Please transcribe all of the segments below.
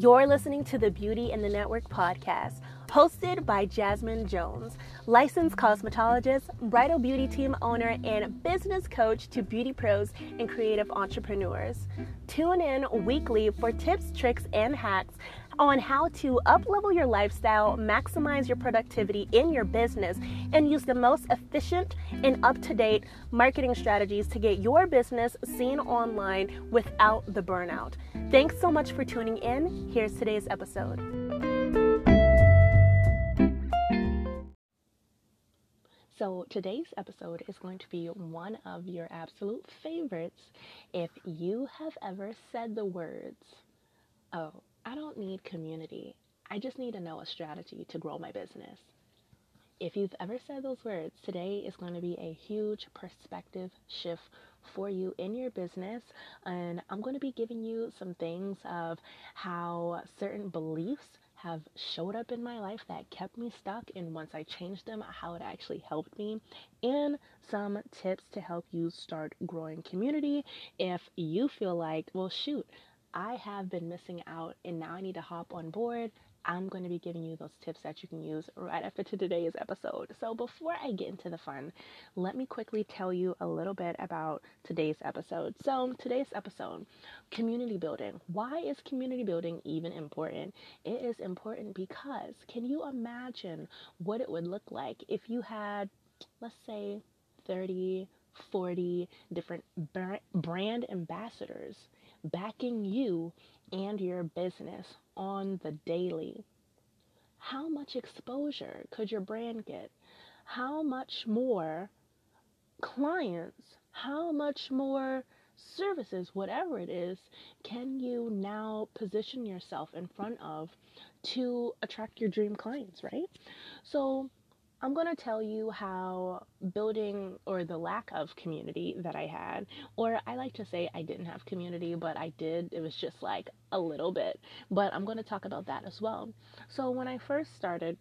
You're listening to the Beauty in the Network podcast, hosted by Jasmine Jones, licensed cosmetologist, bridal beauty team owner, and business coach to beauty pros and creative entrepreneurs. Tune in weekly for tips, tricks, and hacks on how to uplevel your lifestyle, maximize your productivity in your business, and use the most efficient and up to date marketing strategies to get your business seen online without the burnout. Thanks so much for tuning in. Here's today's episode. So, today's episode is going to be one of your absolute favorites if you have ever said the words, Oh, I don't need community. I just need to know a strategy to grow my business. If you've ever said those words, today is going to be a huge perspective shift for you in your business. And I'm going to be giving you some things of how certain beliefs have showed up in my life that kept me stuck. And once I changed them, how it actually helped me, and some tips to help you start growing community if you feel like, well, shoot, I have been missing out and now I need to hop on board. I'm going to be giving you those tips that you can use right after today's episode. So, before I get into the fun, let me quickly tell you a little bit about today's episode. So, today's episode community building. Why is community building even important? It is important because can you imagine what it would look like if you had, let's say, 30, 40 different brand ambassadors backing you and your business on the daily. How much exposure could your brand get? How much more clients, how much more services, whatever it is, can you now position yourself in front of to attract your dream clients, right? So, I'm going to tell you how building or the lack of community that I had, or I like to say I didn't have community, but I did. It was just like a little bit. But I'm going to talk about that as well. So, when I first started,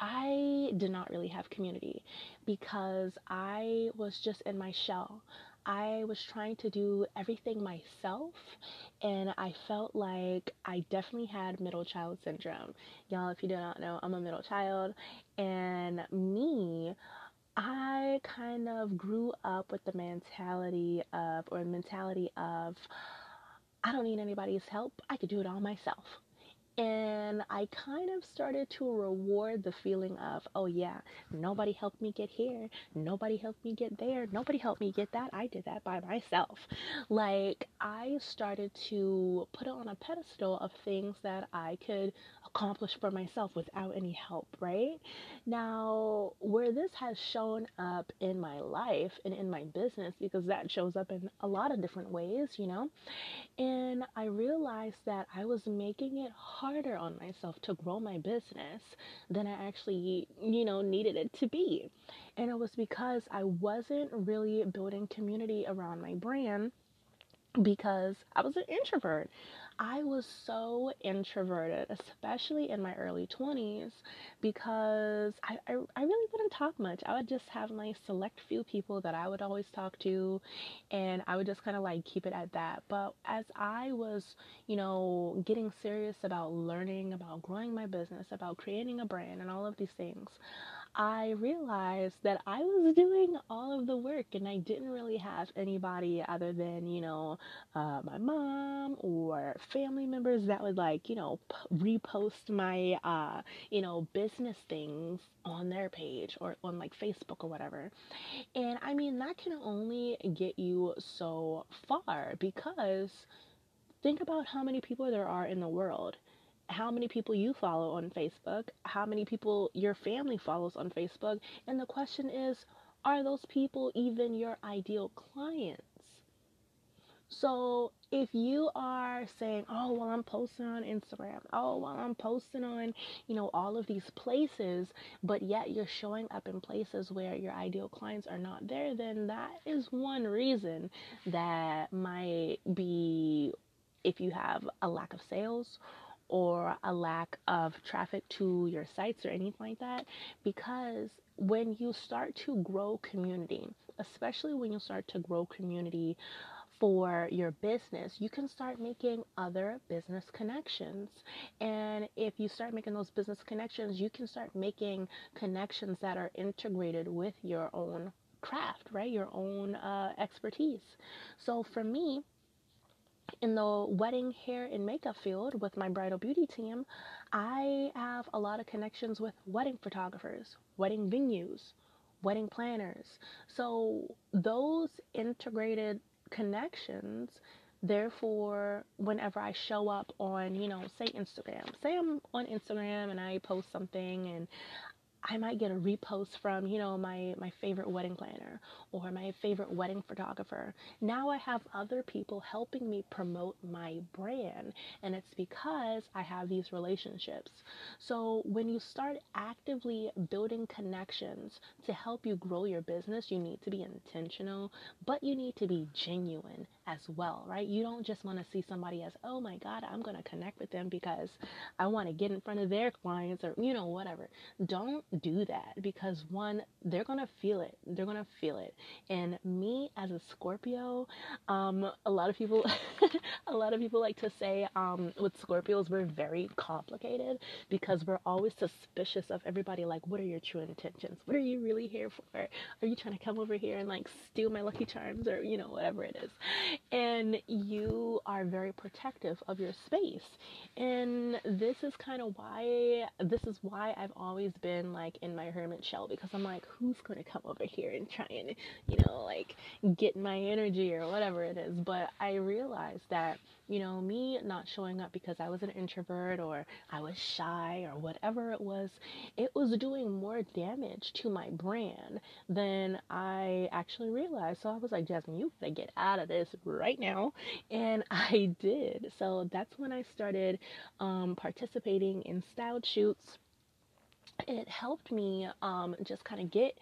I did not really have community because I was just in my shell. I was trying to do everything myself, and I felt like I definitely had middle child syndrome. Y'all, if you do not know, I'm a middle child, and me, I kind of grew up with the mentality of, or mentality of, I don't need anybody's help. I could do it all myself. And I kind of started to reward the feeling of, oh, yeah, nobody helped me get here. Nobody helped me get there. Nobody helped me get that. I did that by myself. Like, I started to put it on a pedestal of things that I could accomplish for myself without any help, right? Now, where this has shown up in my life and in my business, because that shows up in a lot of different ways, you know, and I realized that I was making it harder on myself to grow my business than I actually, you know, needed it to be. And it was because I wasn't really building community around my brand because I was an introvert. I was so introverted, especially in my early 20s, because I, I, I, really wouldn't talk much. I would just have my select few people that I would always talk to, and I would just kind of like keep it at that. But as I was, you know, getting serious about learning, about growing my business, about creating a brand, and all of these things, I realized that I was doing all of the work and I didn't really have anybody other than, you know, uh, my mom or family members that would like, you know, p- repost my, uh, you know, business things on their page or on like Facebook or whatever. And I mean, that can only get you so far because think about how many people there are in the world how many people you follow on Facebook, how many people your family follows on Facebook, and the question is, are those people even your ideal clients? So if you are saying, oh, well, I'm posting on Instagram, oh, well, I'm posting on, you know, all of these places, but yet you're showing up in places where your ideal clients are not there, then that is one reason that might be if you have a lack of sales or a lack of traffic to your sites or anything like that because when you start to grow community especially when you start to grow community for your business, you can start making other business connections. And if you start making those business connections, you can start making connections that are integrated with your own craft, right? Your own uh, expertise. So for me, in the wedding hair and makeup field with my bridal beauty team, I have a lot of connections with wedding photographers, wedding venues, wedding planners. So those integrated connections therefore whenever i show up on you know say instagram say i'm on instagram and i post something and I might get a repost from, you know, my my favorite wedding planner or my favorite wedding photographer. Now I have other people helping me promote my brand, and it's because I have these relationships. So when you start actively building connections to help you grow your business, you need to be intentional, but you need to be genuine as well, right? You don't just want to see somebody as, "Oh my god, I'm going to connect with them because I want to get in front of their clients or, you know, whatever." Don't do that because one, they're gonna feel it. They're gonna feel it. And me as a Scorpio, um, a lot of people, a lot of people like to say, um, with Scorpios we're very complicated because we're always suspicious of everybody. Like, what are your true intentions? What are you really here for? Are you trying to come over here and like steal my Lucky Charms or you know whatever it is? And you are very protective of your space. And this is kind of why this is why I've always been like in my hermit shell because I'm like, who's going to come over here and try and, you know, like get my energy or whatever it is. But I realized that, you know, me not showing up because I was an introvert or I was shy or whatever it was, it was doing more damage to my brand than I actually realized. So I was like, Jasmine, you gotta get out of this right now. And I did. So that's when I started um, participating in styled shoots it helped me um, just kind of get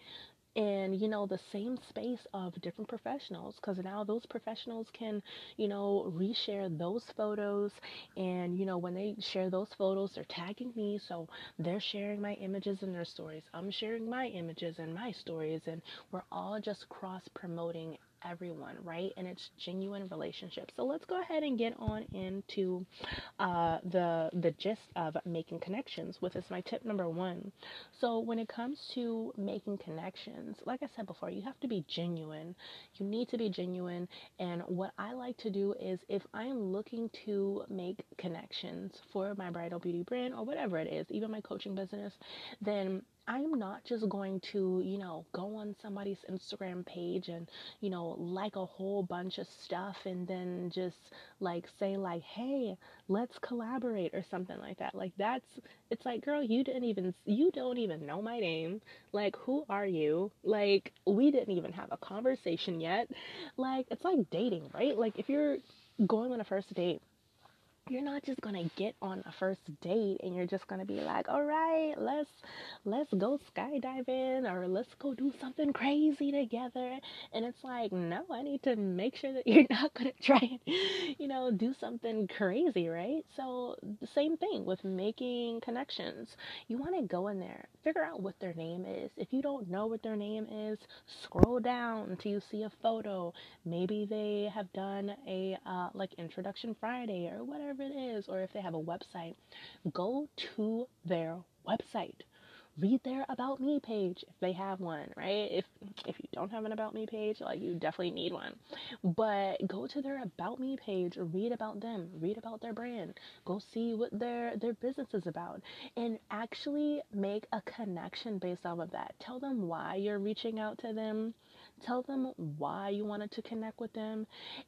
in you know the same space of different professionals because now those professionals can you know reshare those photos and you know when they share those photos they're tagging me so they're sharing my images in their stories i'm sharing my images and my stories and we're all just cross promoting everyone, right? And it's genuine relationships. So let's go ahead and get on into uh, the the gist of making connections, which is my tip number one. So when it comes to making connections, like I said before, you have to be genuine. You need to be genuine. And what I like to do is if I'm looking to make connections for my bridal beauty brand or whatever it is, even my coaching business, then I'm not just going to, you know, go on somebody's Instagram page and, you know, like a whole bunch of stuff and then just like say like, "Hey, let's collaborate" or something like that. Like that's it's like, "Girl, you didn't even you don't even know my name. Like, who are you? Like, we didn't even have a conversation yet." Like, it's like dating, right? Like if you're going on a first date you're not just gonna get on a first date and you're just gonna be like all right let's let's go skydiving or let's go do something crazy together. And it's like no i need to make sure that you're not gonna try and you know do something crazy right? So the same thing with making connections. You want to go in there figure out what their name is. If you don't know what their name is scroll down until you see a photo. Maybe they have done a uh, like introduction friday or whatever whatever it is, or if they have a website, go to their website. Read their about me page if they have one, right? If if you don't have an about me page, like you definitely need one. But go to their about me page, read about them, read about their brand, go see what their their business is about and actually make a connection based off of that. Tell them why you're reaching out to them Tell them why you wanted to connect with them.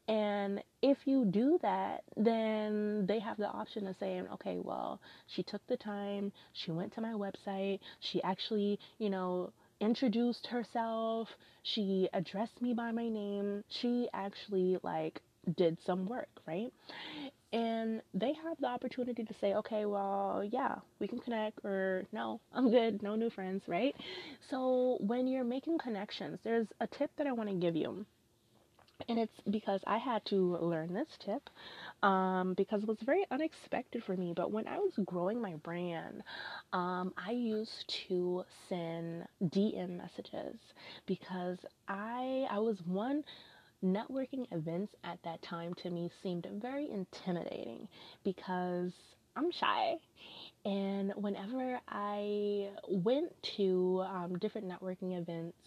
And if you do that, then they have the option of saying, okay, well, she took the time, she went to my website, she actually, you know, introduced herself, she addressed me by my name, she actually like did some work, right? and they have the opportunity to say, okay, well, yeah, we can connect, or no, I'm good, no new friends, right? So when you're making connections, there's a tip that I want to give you. And it's because I had to learn this tip um, because it was very unexpected for me. But when I was growing my brand, um, I used to send DM messages because I I was one networking events at that time to me seemed very intimidating because I'm shy. And whenever I went to um, different networking events,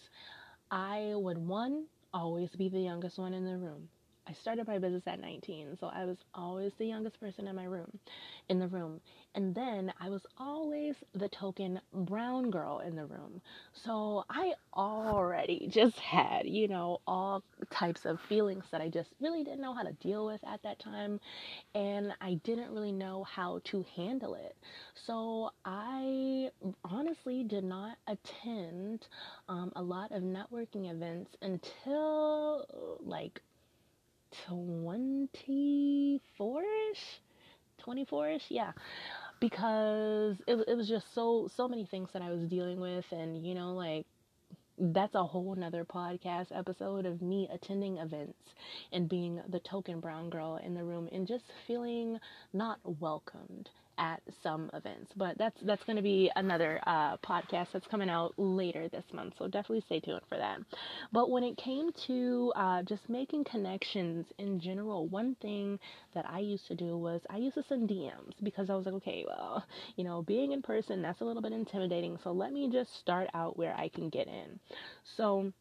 I would, one, always be the youngest one in the room. I started my business at 19, so I was always the youngest person in my room, in the room. And then I was always the token brown girl in the room. So I already just had, you know, all types of feelings that I just really didn't know how to deal with at that time. And I didn't really know how to handle it. So I honestly did not attend um, a lot of networking events until like 24 ish 24 ish yeah. Because it, it was just so so many things that i was dealing with and you know like that's a whole nother podcast episode of me attending events and being the token brown girl in the room and just feeling not welcomed at some events. But that's that's going to be another uh, podcast that's coming out later this month. So definitely stay tuned for that. But when it came to uh, just making connections in general, one thing that I used to do was I used to send DMs because I was like, okay, well, you know, being in person that's a little bit intimidating. So let me just start out where I can get in. So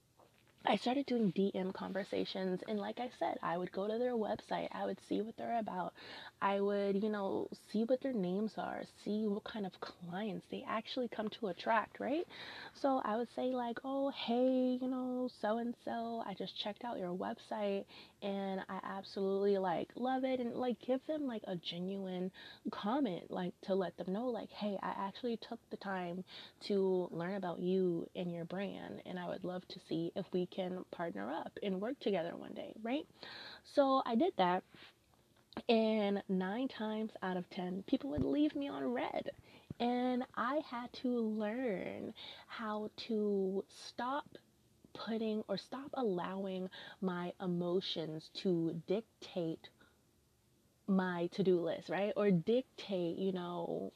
I started doing DM conversations, and like I said, I would go to their website, I would see what they're about, I would, you know, see what their names are, see what kind of clients they actually come to attract, right? So I would say, like, oh, hey, you know, so and so, I just checked out your website and I absolutely like love it, and like give them like a genuine comment, like to let them know, like, hey, I actually took the time to learn about you and your brand, and I would love to see if we can partner up and work together one day, right? So I did that. And nine times out of 10, people would leave me on read. And I had to learn how to stop putting or stop allowing my emotions to dictate my to do list, right? Or dictate, you know,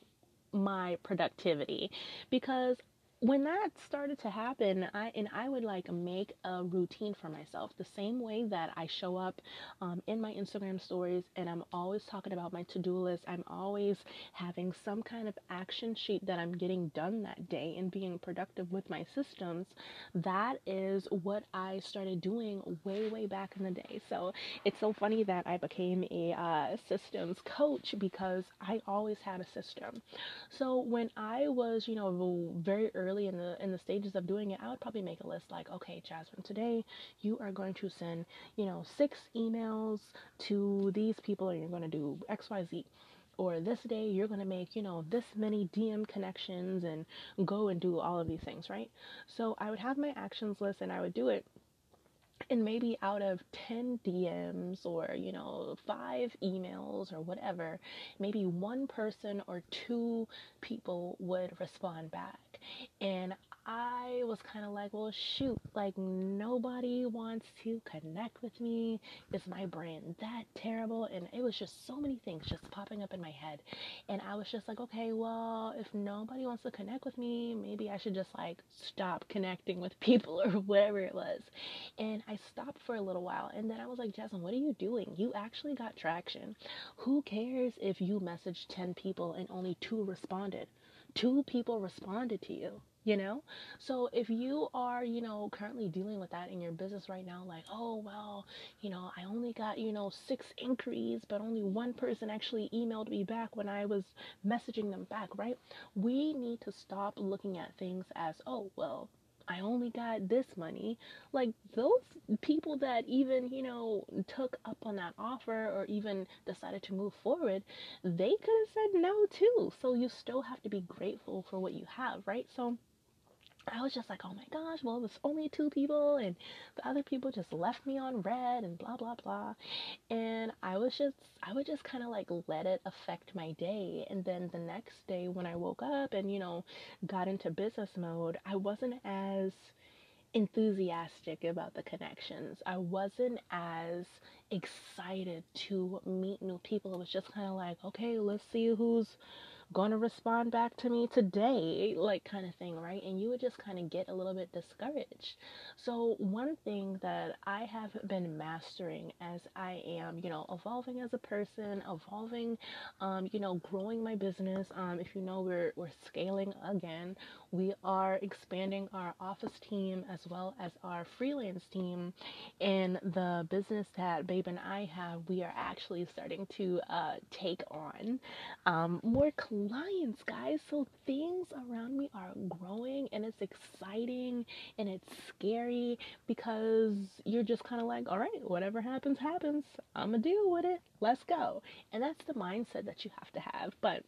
my productivity because when that started to happen, I and I would like make a routine for myself the same way that I show up um, in my Instagram stories and I'm always talking about my to-do list. I'm always having some kind of action sheet that I'm getting done that day and being productive with my systems. That is what I started doing way way back in the day. So it's so funny that I became a uh, systems coach because I always had a system. So when I was you know very early early in the in the stages of doing it, I would probably make a list like, okay, Jasmine, today you are going to send, you know, six emails to these people and you're going to do XYZ. Or this day you're going to make, you know, this many DM connections and go and do all of these things, right? So I would have my actions list and I would do it and maybe out of 10 DMs or, you know, five emails or whatever, maybe one person or two people would respond back. And I was kind of like, well, shoot, like nobody wants to connect with me. Is my brand that terrible? And it was just so many things just popping up in my head. And I was just like, okay, well, if nobody wants to connect with me, maybe I should just like stop connecting with people or whatever it was. And I stopped for a little while. And then I was like, Jasmine, what are you doing? You actually got traction. Who cares if you messaged 10 people and only two responded? Two people responded to you you know? So if you are you know currently dealing with that in your business right now like oh well you know i only got you know six inquiries but only one person actually emailed me back when i was messaging them back right? We need to stop looking at things as oh well I only got this money. Like those people that even, you know, took up on that offer or even decided to move forward, they could have said no too. So you still have to be grateful for what you have, right? So I was just like, oh my gosh, well, it was only two people, and the other people just left me on read, and blah, blah, blah. And I was just, I would just kind of like let it affect my day. And then the next day when I woke up and, you know, got into business mode, I wasn't as enthusiastic about the connections. I wasn't as excited to meet new people. It was just kind of like, okay, let's see who's going to respond back to me today? Like, kind of thing, right? And you would just kind of get a little bit discouraged. So, one thing that I have been mastering as I am, you know, evolving as a person, evolving, um, you know, growing my business. Um, if you know, we're, we're scaling again. We are expanding our office team as well as our freelance team. In the business that Babe and I have, we are actually starting to uh, take on um, more clients, guys. So things around me are growing and it's exciting and it's scary because you're just kind of like, all right, whatever happens, happens. I'm going to deal with it. Let's go. And that's the mindset that you have to have. But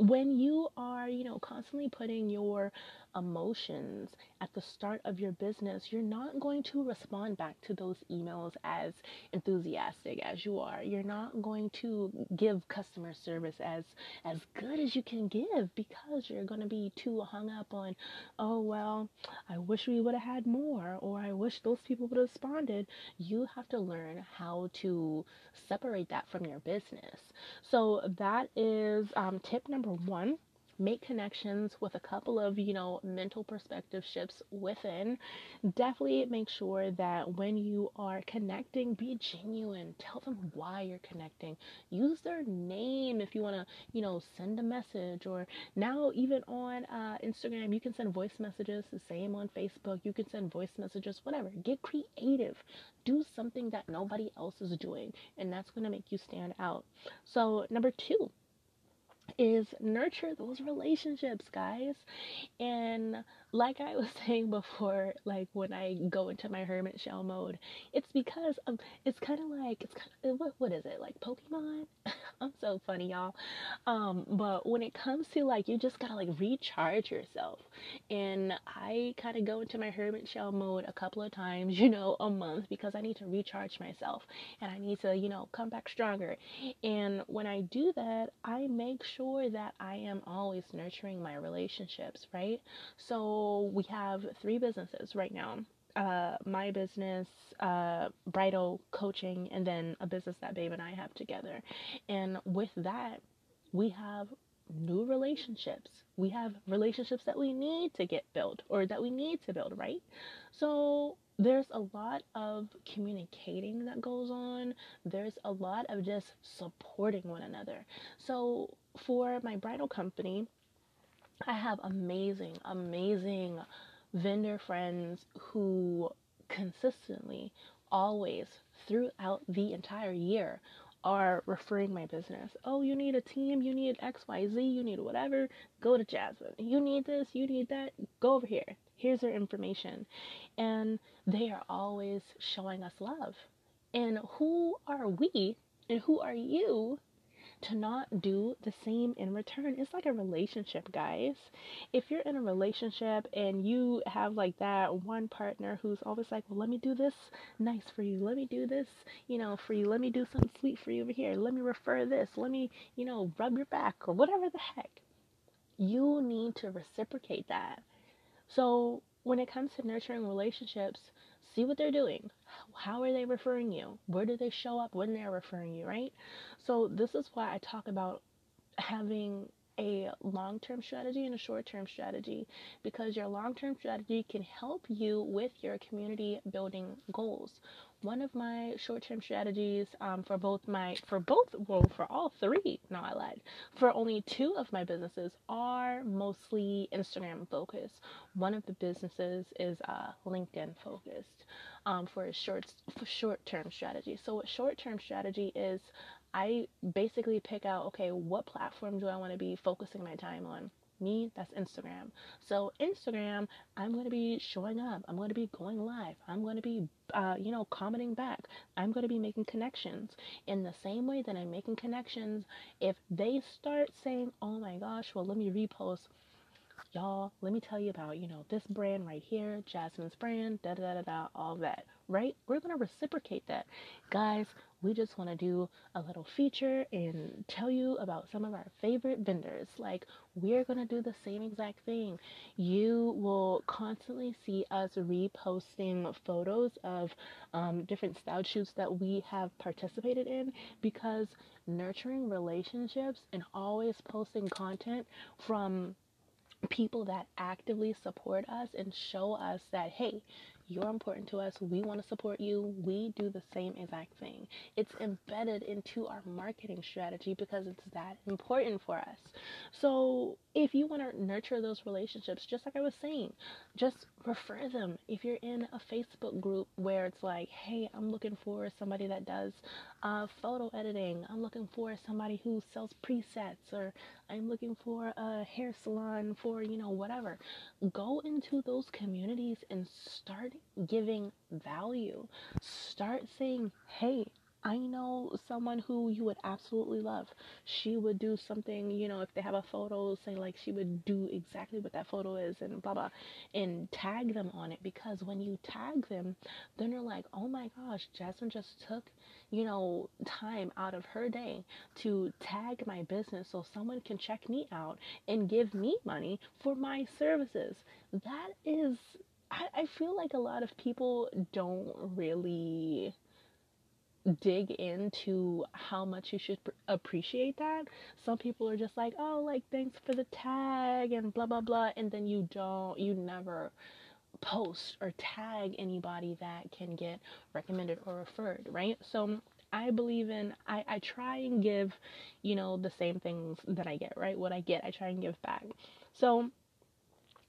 when you are, you know, constantly putting your emotions at the start of your business, you're not going to respond back to those emails as enthusiastic as you are. You're not going to give customer service as as good as you can give because you're going to be too hung up on, oh well, I wish we would have had more or I wish those people would have responded. You have to learn how to separate that from your business. So that is um, tip number one make connections with a couple of, you know, mental perspective shifts within. Definitely make sure that when you are connecting, be genuine. Tell them why you're connecting. Use their name if you want to, you know, send a message. Or now, even on uh, Instagram, you can send voice messages. The same on Facebook. You can send voice messages, whatever. Get creative. Do something that nobody else is doing, and that's going to make you stand out. So, number two, is nurture those relationships, guys. And like I was saying before, like when I go into my hermit shell mode, it's because um, it's kind of like it's kind of what what is it like Pokemon? I'm so funny, y'all. Um, but when it comes to like you just gotta like recharge yourself, and I kind of go into my hermit shell mode a couple of times, you know, a month because I need to recharge myself and I need to you know come back stronger. And when I do that, I make sure that I am always nurturing my relationships, right? So we have three businesses right now. Uh, my business, uh, Bridal Coaching, and then a business that Babe and I have together. And with that, we have new relationships. We have relationships that we need to get built or that we need to build, right? So there's a lot of communicating that goes on. There's a lot of just supporting one another. So for my bridal company, I have amazing, amazing vendor friends who consistently, always, throughout the entire year, are referring my business. Oh, you need a team, you need XYZ, you need whatever, go to Jasmine. You need this, you need that, go over here. Here's their information. And they are always showing us love. And who are we and who are you to not do the same in return. It's like a relationship, guys. If you're in a relationship and you have like that one partner who's always like, well, let me do this nice for you. Let me do this, you know, for you. Let me do something sweet for you over here. Let me refer this. Let me, you know, rub your back or whatever the heck. You need to reciprocate that. So when it comes to nurturing relationships, see what they're doing. How are they referring you? Where do they show up when they're referring you, right? So, this is why I talk about having a long term strategy and a short term strategy because your long term strategy can help you with your community building goals one of my short-term strategies um, for both my for both well for all three no i lied for only two of my businesses are mostly instagram focused. One of the businesses is uh, linkedin focused um, for a short for short-term strategy. So what short-term strategy is i basically pick out okay what platform do i want to be focusing my time on me, that's Instagram. So, Instagram, I'm going to be showing up. I'm going to be going live. I'm going to be, uh, you know, commenting back. I'm going to be making connections. In the same way that I'm making connections, if they start saying, oh my gosh, well, let me repost. Y'all, let me tell you about, you know, this brand right here, Jasmine's brand, da da da da, all that, right? We're going to reciprocate that. Guys, we just want to do a little feature and tell you about some of our favorite vendors. Like, we're going to do the same exact thing. You will constantly see us reposting photos of um, different style shoots that we have participated in because nurturing relationships and always posting content from people that actively support us and show us that, hey, you're important to us. We want to support you. We do the same exact thing. It's embedded into our marketing strategy because it's that important for us. So, if you want to nurture those relationships, just like I was saying, just refer them. If you're in a Facebook group where it's like, hey, I'm looking for somebody that does uh, photo editing, I'm looking for somebody who sells presets, or I'm looking for a hair salon for, you know, whatever. Go into those communities and start giving value. Start saying, hey, I know someone who you would absolutely love. She would do something, you know, if they have a photo, say like she would do exactly what that photo is and blah blah and tag them on it because when you tag them, then they're like, Oh my gosh, Jasmine just took, you know, time out of her day to tag my business so someone can check me out and give me money for my services. That is I, I feel like a lot of people don't really dig into how much you should appreciate that. Some people are just like, oh, like, thanks for the tag and blah, blah, blah. And then you don't, you never post or tag anybody that can get recommended or referred, right? So I believe in, I, I try and give, you know, the same things that I get, right? What I get, I try and give back. So,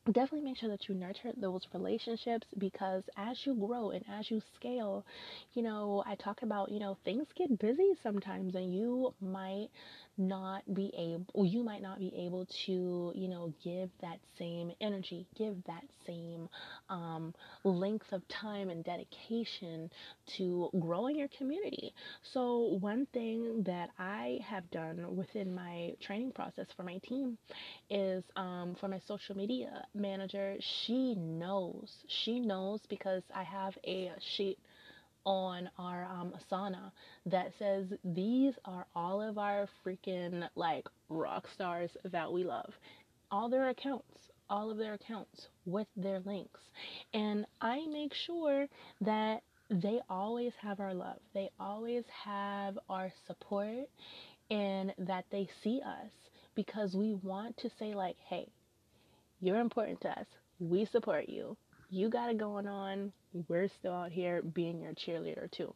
definitely make sure that you nurture those relationships because as you grow and as you scale, you know, I talk about, you know, things get busy sometimes and you might not be able you might not be able to you know give that same energy give that same um, length of time and dedication to growing your community. So one thing that i have done within my training process for my team is um, for my social media manager she knows she knows because i have a sheet on our um, Asana that says these are all of our freaking like rock stars that we love. All their accounts, all of their accounts with their links. And I make sure that they always have our love. They always have our support and that they see us because we want to say like, "Hey, you're important to us. We support you you got it going on. We're still out here being your cheerleader too.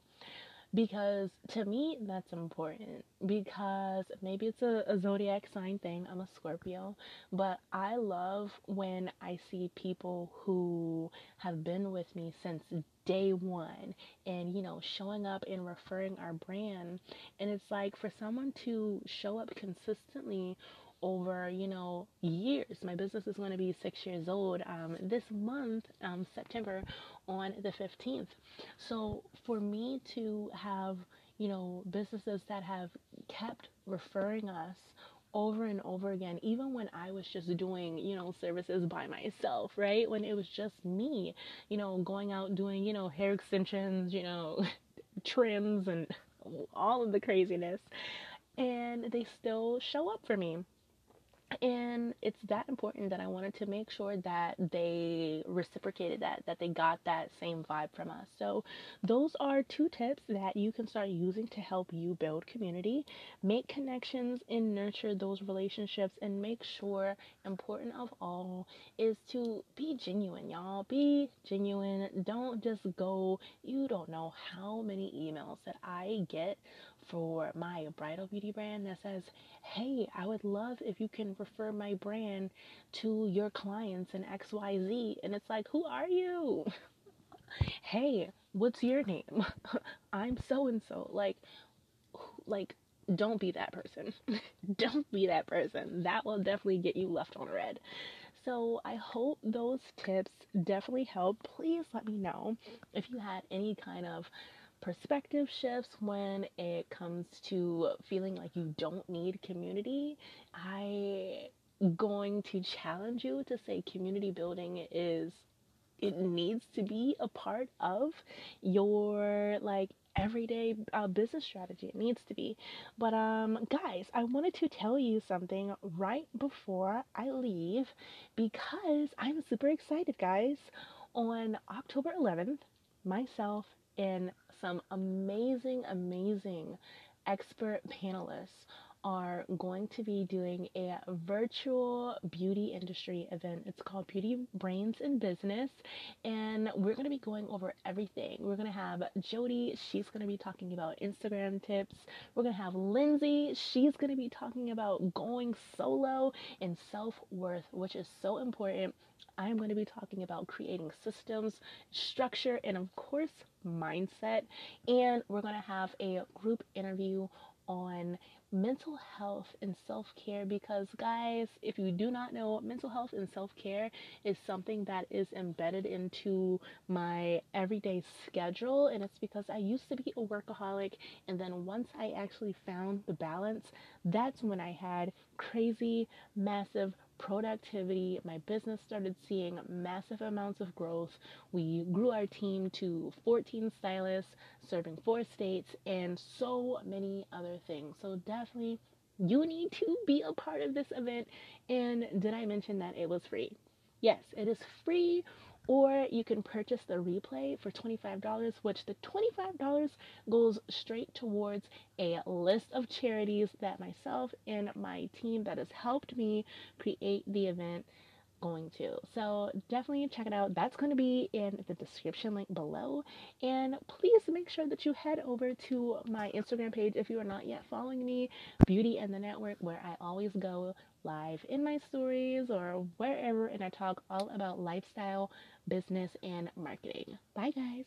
Because to me, that's important. Because maybe it's a, a, zodiac sign thing. I'm a Scorpio. But I love when I see people who have been with me since day one and, you know, showing up and referring our brand. And it's like for someone to show up consistently over, you know, years. My business is going to be six years old um, this month, um, September, on the 15th. So for me to have, you know, businesses that have kept referring us over and over again, even when I was just doing, you know, services by myself, right? When it was just me, you know, going out doing, you know, hair extensions, you know, trims and all of the craziness. And they still show up for me and it's that important that I wanted to make sure that they reciprocated that, that they got that same vibe from us. So, those are two tips that you can start using to help you build community, make connections, and nurture those relationships. And make sure, important of all, is to be genuine, y'all. Be genuine. Don't just go, you don't know how many emails that I get for my bridal beauty brand that says, Hey, I would love if you can refer my brand to your clients in XYZ. And it's like, Who are you? hey, what's your name? I'm so and so. Like, like, don't be that person. don't be that person. That will definitely get you left on read. So I hope those tips definitely help. Please let me know if you had any kind of perspective shifts when it comes to feeling like you don't need community. I going to challenge you to say community building is it needs to be a part of your like everyday uh, business strategy. It needs to be. But um, guys, I wanted to tell you something right before I leave because I'm super excited, guys. On October 11th, myself and some amazing, amazing expert panelists are going to be doing a virtual beauty industry event. It's called Beauty Brains in Business, and we're going to be going over everything. We're going to have Jody, she's going to be talking about Instagram tips. We're going to have Lindsay, she's going to be talking about going solo and self worth, which is so important. I'm going to be talking about creating systems, structure, and of course, mindset. And we're going to have a group interview on mental health and self care because, guys, if you do not know, mental health and self care is something that is embedded into my everyday schedule. And it's because I used to be a workaholic, and then once I actually found the balance, that's when I had crazy, massive productivity. My business started seeing massive amounts of growth. We grew our team to 14 stylists, serving four states, and so many other things. So, definitely, you need to be a part of this event. And did I mention that it was free? Yes, it is free or you can purchase the replay for $25, which the $25 goes straight towards a list of charities that myself and my team that has helped me create the event going to. So definitely check it out. That's going to be in the description link below. And please make sure that you head over to my Instagram page if you are not yet following me, Beauty and the Network, where I always go live in my stories or wherever and I talk all about lifestyle, business, and marketing. Bye, guys.